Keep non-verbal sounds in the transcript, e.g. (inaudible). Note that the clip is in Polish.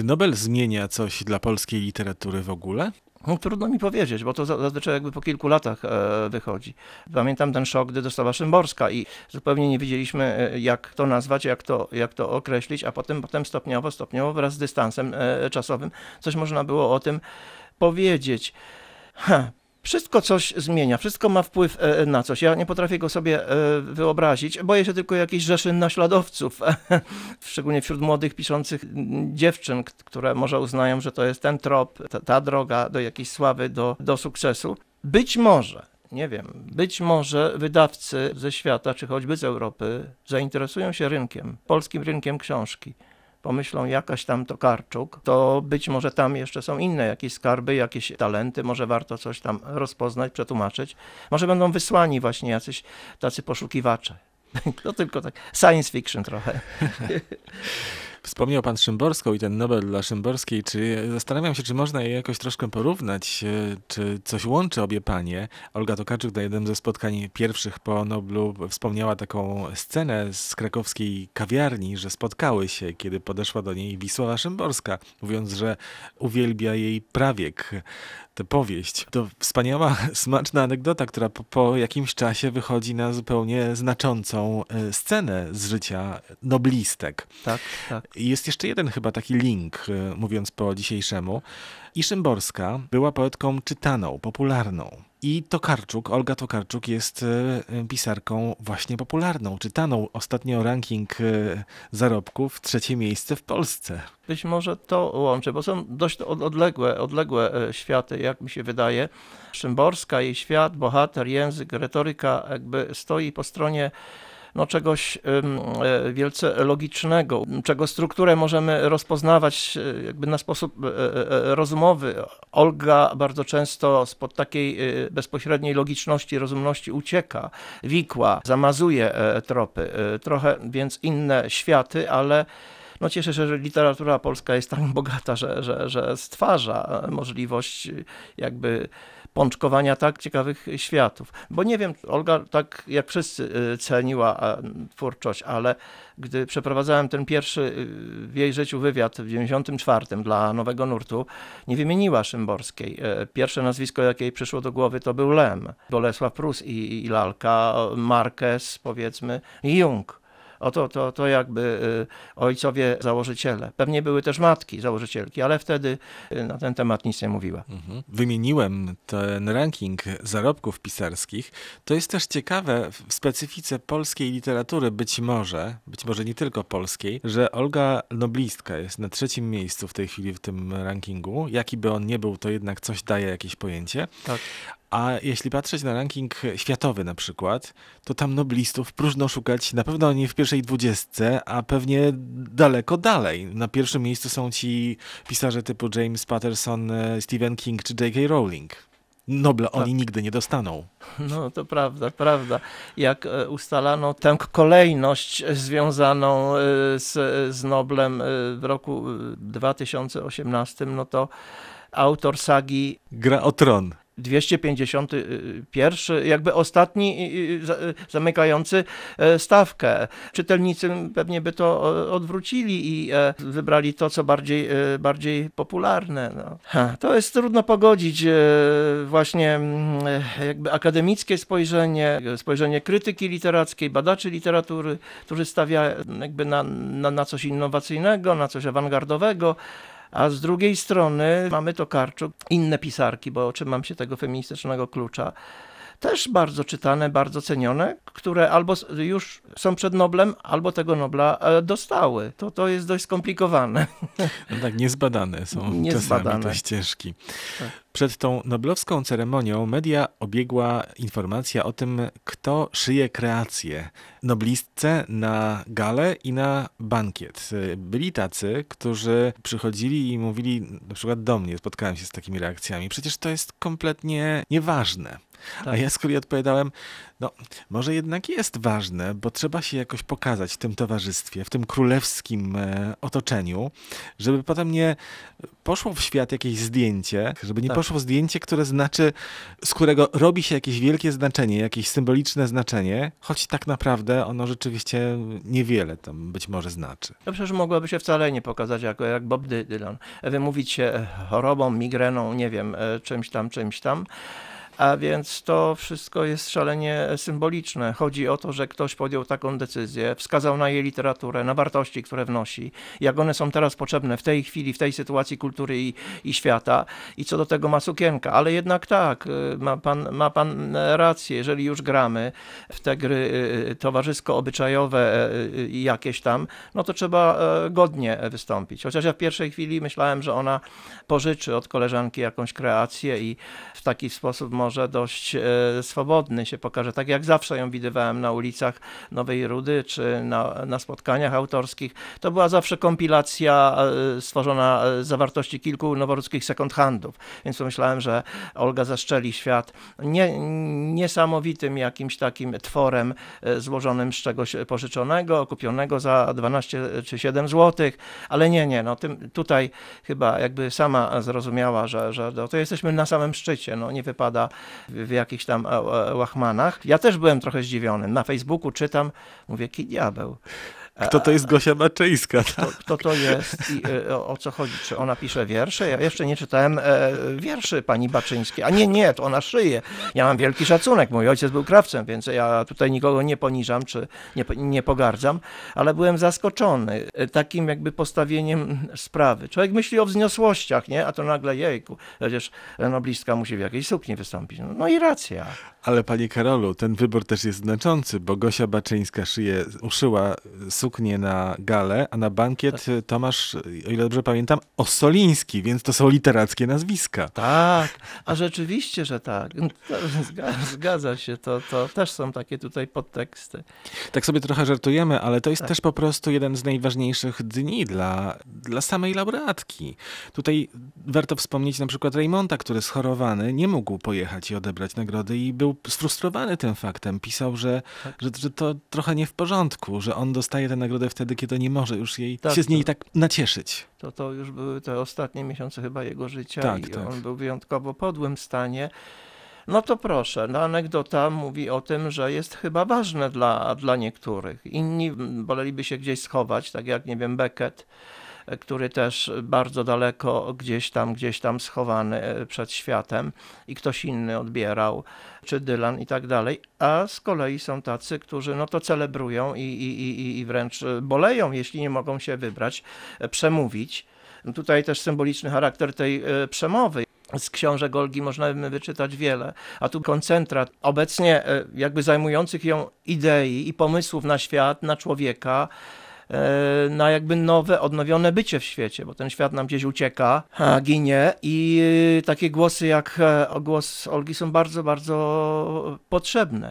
Czy Nobel zmienia coś dla polskiej literatury w ogóle? No, trudno mi powiedzieć, bo to zazwyczaj jakby po kilku latach e, wychodzi. Pamiętam ten szok, gdy dostała Szymborska i zupełnie nie wiedzieliśmy, e, jak to nazwać, jak to, jak to określić, a potem, potem stopniowo, stopniowo wraz z dystansem e, czasowym coś można było o tym powiedzieć. Ha, wszystko coś zmienia, wszystko ma wpływ e, na coś. Ja nie potrafię go sobie e, wyobrazić. Boję się tylko jakichś rzeszy naśladowców, (laughs) szczególnie wśród młodych piszących dziewczyn, które może uznają, że to jest ten trop, ta, ta droga do jakiejś sławy, do, do sukcesu. Być może, nie wiem, być może wydawcy ze świata, czy choćby z Europy, zainteresują się rynkiem, polskim rynkiem książki pomyślą jakaś tam Tokarczuk, to być może tam jeszcze są inne jakieś skarby, jakieś talenty, może warto coś tam rozpoznać, przetłumaczyć. Może będą wysłani właśnie jacyś tacy poszukiwacze. (laughs) To tylko tak science fiction trochę. (laughs) Wspomniał pan Szymborską i ten Nobel dla Szymborskiej. Czy zastanawiam się, czy można je jakoś troszkę porównać, e, czy coś łączy obie panie. Olga Tokarczuk na jednym ze spotkań pierwszych po Noblu wspomniała taką scenę z krakowskiej kawiarni, że spotkały się, kiedy podeszła do niej Wisława Szymborska, mówiąc, że uwielbia jej prawiek tę powieść. To wspaniała, (laughs) smaczna anegdota, która po, po, jakimś czasie wychodzi na zupełnie znaczącą e, scenę z życia noblistek. Tak, tak. Jest jeszcze jeden chyba taki link, e, mówiąc po dzisiejszemu. I Szymborska była poetką czytaną, popularną. I Tokarczuk, Olga Tokarczuk jest e, pisarką właśnie popularną, czytaną. Ostatnio ranking e, zarobków, trzecie miejsce w Polsce. Być może to łączy, bo są dość odległe, odległe światy, jak mi się wydaje. Szymborska, jej świat, bohater, język, retoryka jakby stoi po stronie no, czegoś e, wielce logicznego, czego strukturę możemy rozpoznawać e, jakby na sposób e, rozumowy. Olga bardzo często spod takiej bezpośredniej logiczności, rozumności ucieka, wikła, zamazuje tropy. Trochę więc inne światy, ale no cieszę się, że literatura polska jest tak (laughs) bogata, że, że, że stwarza możliwość jakby pączkowania tak ciekawych światów. Bo nie wiem, Olga tak jak wszyscy y, ceniła twórczość, ale gdy przeprowadzałem ten pierwszy y, w jej życiu wywiad w 94 dla Nowego Nurtu, nie wymieniła Szymborskiej. E, pierwsze nazwisko, jakie jej przyszło do głowy, to był Lem, Bolesław Prus i, i Lalka, Marquez, powiedzmy, i Jung. Oto to, to jakby y, ojcowie założyciele. Pewnie były też matki założycielki, ale wtedy y, na ten temat nic nie mówiła. Mhm. Wymieniłem ten ranking zarobków pisarskich. To jest też ciekawe w specyfice polskiej literatury, być może, być może nie tylko polskiej, że Olga Noblistka jest na trzecim miejscu w tej chwili w tym rankingu. Jaki by on nie był, to jednak coś daje jakieś pojęcie. Tak. A jeśli patrzeć na ranking światowy na przykład, to tam noblistów próżno szukać na pewno nie w pierwszej dwudziestce, a pewnie daleko dalej. Na pierwszym miejscu są ci pisarze typu James Patterson, e, Stephen King czy J.K. Rowling. Nobla tak. oni nigdy nie dostaną. No to prawda, prawda. Jak e, ustalano tę kolejność związaną e, z, z Noblem w roku 2018, no to autor sagi Gra o tron. 251, jakby ostatni zamykający e, stawkę. Czytelnicy pewnie by to odwrócili i e, wybrali to, co bardziej, e, bardziej popularne. No. To jest trudno pogodzić właśnie mm, jakby akademickie spojrzenie, spojrzenie krytyki literackiej, badaczy literatury, którzy stawia jakby na, na, na coś innowacyjnego, na coś awangardowego, a z drugiej strony mamy Tokarczuk, inne pisarki, bo trzymam się tego feministycznego klucza, też bardzo czytane, bardzo cenione, które albo już są przed Noblem, albo tego Nobla e, dostały. To, to jest dość skomplikowane. No tak, niezbadane są niezbadane. czasami te ścieżki. Tak. Przed tą noblowską ceremonią media obiegła informacja o tym, kto szyje kreację noblistce na galę i na bankiet. Byli tacy, którzy przychodzili i mówili, na przykład do mnie, spotkałem się z takimi reakcjami, przecież to jest kompletnie nieważne. Tak. A ja z kolei odpowiadałem, no może jednak jest ważne, bo trzeba się jakoś pokazać w tym towarzystwie, w tym królewskim e, otoczeniu, żeby potem nie poszło w świat jakieś zdjęcie, żeby nie tak. poszło zdjęcie, które znaczy, z którego robi się jakieś wielkie znaczenie, jakieś symboliczne znaczenie, choć tak naprawdę ono rzeczywiście niewiele tam być może znaczy. No przecież mogłaby się wcale nie pokazać jako jak Bob Dylan. Wymówić się e, chorobą, migreną, nie wiem, e, czymś tam, czymś tam. A więc to wszystko jest szalenie symboliczne. Chodzi o to, że ktoś podjął taką decyzję, wskazał na jej literaturę, na wartości, które wnosi, jak one są teraz potrzebne w tej chwili, w tej sytuacji kultury i, i świata. I co do tego ma sukienka. Ale jednak tak, y, ma pan, ma pan rację, jeżeli już gramy w te gry y, towarzysko-obyczajowe y, i jakieś tam, no to trzeba e, godnie wystąpić. Chociaż ja w pierwszej chwili myślałem, że ona pożyczy od koleżanki jakąś kreację i w taki sposób może dość e, swobodny się pokaże. Tak jak zawsze ją widywałem na ulicach Nowej Rudy czy na, na spotkaniach autorskich. To była zawsze kompilacja e, stworzona z zawartości kilku noworudzkich second handów. Więc pomyślałem, że Olga zaszczeli świat nie, niesamowitym jakimś takim tworem e, złożonym z czegoś pożyczonego, kupionego za 12 czy 7 złotych, ale nie, nie, no tym, tutaj chyba jakby sama zrozumiała, że, że to jesteśmy na samym szczycie, no nie wypada w, jakichś tam łachmanach. Ja też byłem trochę zdziwiony. Na Facebooku czytam, mówię, ki diabeł. Kto to jest Gosia Baczyńska? Kto, kto to jest i e, o, o co chodzi? Czy ona pisze wiersze? Ja jeszcze nie czytałem e, wierszy pani Baczyńskiej. A nie, nie, to ona szyje. Ja mam wielki szacunek. Mój ojciec był krawcem, więc ja tutaj nikogo nie poniżam czy nie, nie pogardzam, ale byłem zaskoczony e, takim jakby postawieniem sprawy. Człowiek myśli o wzniosłościach, nie? A to nagle jejku, przecież noblistka musi w jakiejś sukni wystąpić. No, no i racja. Ale panie Karolu, ten wybór też jest znaczący, bo Gosia Baczyńska szyje, uszyła suknię na galę, a na bankiet tak. Tomasz, o ile dobrze pamiętam, Osoliński, więc to są literackie nazwiska. Tak, a rzeczywiście, że tak. Zgadza się, to, to też są takie tutaj podteksty. Tak sobie trochę żartujemy, ale to jest tak. też po prostu jeden z najważniejszych dni dla, dla samej laureatki. Tutaj warto wspomnieć na przykład Raymonta, który schorowany nie mógł pojechać i odebrać nagrody i był sfrustrowany tym faktem. Pisał, że, tak. że, że, to trochę nie w porządku, że on dostaje tę nagrodę wtedy, kiedy nie może już jej, tak, się z niej to, tak nacieszyć. To, to już były te ostatnie miesiące chyba jego życia tak, i tak. on był w wyjątkowo podłym stanie. No to proszę, no anegdota mówi o tym, że jest chyba ważne dla, dla niektórych. Inni woleliby się gdzieś schować, tak jak, nie wiem, Beckett, który też bardzo daleko gdzieś tam, gdzieś tam schowany e, przed światem i ktoś inny odbierał, czy Dylan i tak dalej, a z kolei są tacy, którzy no to celebrują i, i, i, i wręcz boleją, jeśli nie mogą się wybrać, e, przemówić. Tutaj też symboliczny charakter tej e, przemowy. Z książek Olgi można by wyczytać wiele, a tu koncentrat obecnie jakby zajmujących ją idei i pomysłów na świat, na człowieka, na jakby nowe, odnowione bycie w świecie, bo ten świat nam gdzieś ucieka, ginie i takie głosy jak e, głos Olgi są bardzo, bardzo potrzebne.